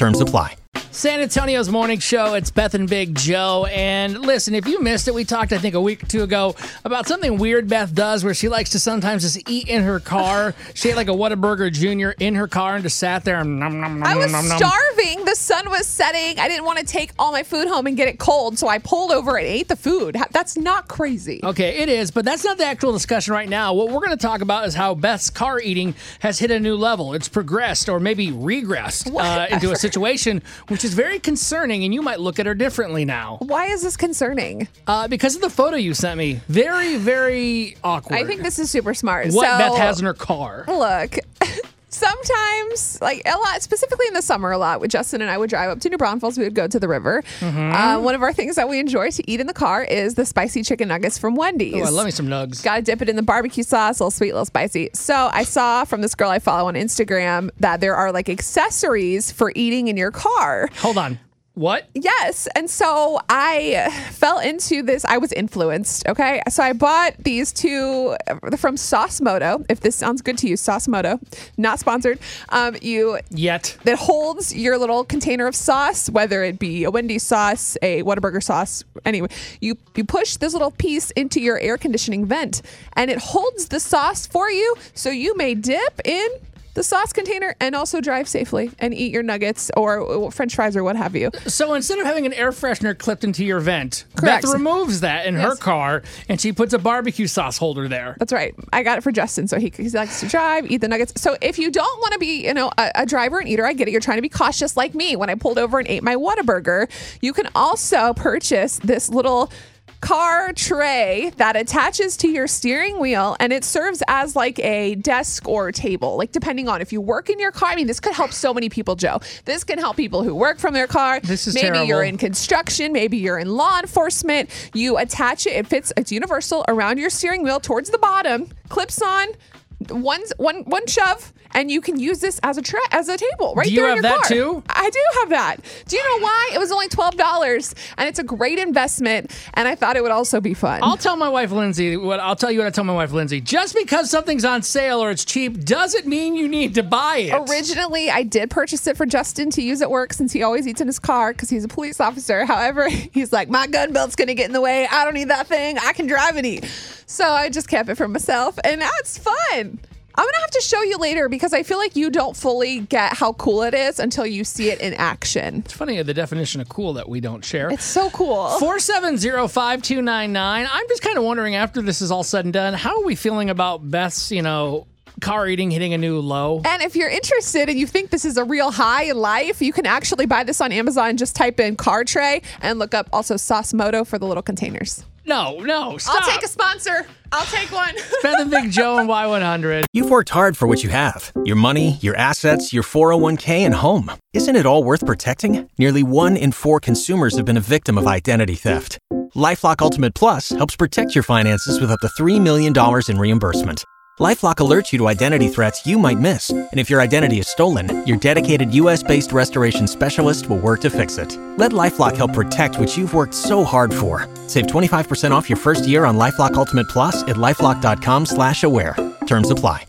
Terms apply. San Antonio's morning show. It's Beth and Big Joe. And listen, if you missed it, we talked, I think, a week or two ago about something weird Beth does where she likes to sometimes just eat in her car. she ate like a Whataburger Jr. in her car and just sat there and nom, nom, nom, I was nom, nom. starving. The sun was setting. I didn't want to take all my food home and get it cold, so I pulled over and ate the food. That's not crazy. Okay, it is, but that's not the actual discussion right now. What we're going to talk about is how Beth's car eating has hit a new level. It's progressed or maybe regressed uh, into a situation which is very concerning, and you might look at her differently now. Why is this concerning? Uh, because of the photo you sent me. Very, very awkward. I think this is super smart. what so, Beth has in her car. Look, sometimes, like a lot, specifically in the summer, a lot with Justin and I would drive up to New Braunfels. We would go to the river. Mm-hmm. Uh, one of our things that we enjoy to eat in the car is the spicy chicken nuggets from Wendy's. Oh, I love me some nugs. Got to dip it in the barbecue sauce, a little sweet, a little spicy. So I saw from this girl I follow on Instagram that there are like accessories for eating in your car. Hold on. What? Yes. And so I fell into this. I was influenced. Okay. So I bought these two uh, from Sauce Moto. If this sounds good to you, Sauce Moto, not sponsored. Um, you Yet. that holds your little container of sauce, whether it be a Wendy's sauce, a Whataburger sauce, anyway. You you push this little piece into your air conditioning vent, and it holds the sauce for you, so you may dip in the sauce container and also drive safely and eat your nuggets or French fries or what have you. So instead of having an air freshener clipped into your vent, Correct. Beth removes that in her car and she puts a barbecue sauce holder there. That's right. I got it for Justin, so he, he likes to drive, eat the nuggets. So if you don't want to be, you know, a, a driver and eater, I get it. You're trying to be cautious like me. When I pulled over and ate my Whataburger, you can also purchase this little car tray that attaches to your steering wheel and it serves as like a desk or table like depending on if you work in your car i mean this could help so many people joe this can help people who work from their car This is maybe terrible. you're in construction maybe you're in law enforcement you attach it it fits it's universal around your steering wheel towards the bottom clips on one one one shove and you can use this as a tra- as a table right Do you there have in your that car. too? I do have that. Do you know why? It was only twelve dollars, and it's a great investment. And I thought it would also be fun. I'll tell my wife Lindsay what I'll tell you what I tell my wife Lindsay. Just because something's on sale or it's cheap doesn't mean you need to buy it. Originally, I did purchase it for Justin to use at work since he always eats in his car because he's a police officer. However, he's like, my gun belt's going to get in the way. I don't need that thing. I can drive and eat. So I just kept it for myself, and it's fun. I'm going to have to show you later because I feel like you don't fully get how cool it is until you see it in action. It's funny the definition of cool that we don't share. It's so cool. 4705299. I'm just kind of wondering after this is all said and done, how are we feeling about Beth's, you know, car eating hitting a new low? And if you're interested and you think this is a real high in life, you can actually buy this on Amazon. Just type in car tray and look up also Sauce Moto for the little containers. No, no, stop. I'll take a sponsor. I'll take one. Beth and Big Joe and Y100. You've worked hard for what you have your money, your assets, your 401k, and home. Isn't it all worth protecting? Nearly one in four consumers have been a victim of identity theft. Lifelock Ultimate Plus helps protect your finances with up to $3 million in reimbursement. Lifelock alerts you to identity threats you might miss. And if your identity is stolen, your dedicated US based restoration specialist will work to fix it. Let Lifelock help protect what you've worked so hard for. Save 25% off your first year on Lifelock Ultimate Plus at lifelock.com slash aware. Terms apply.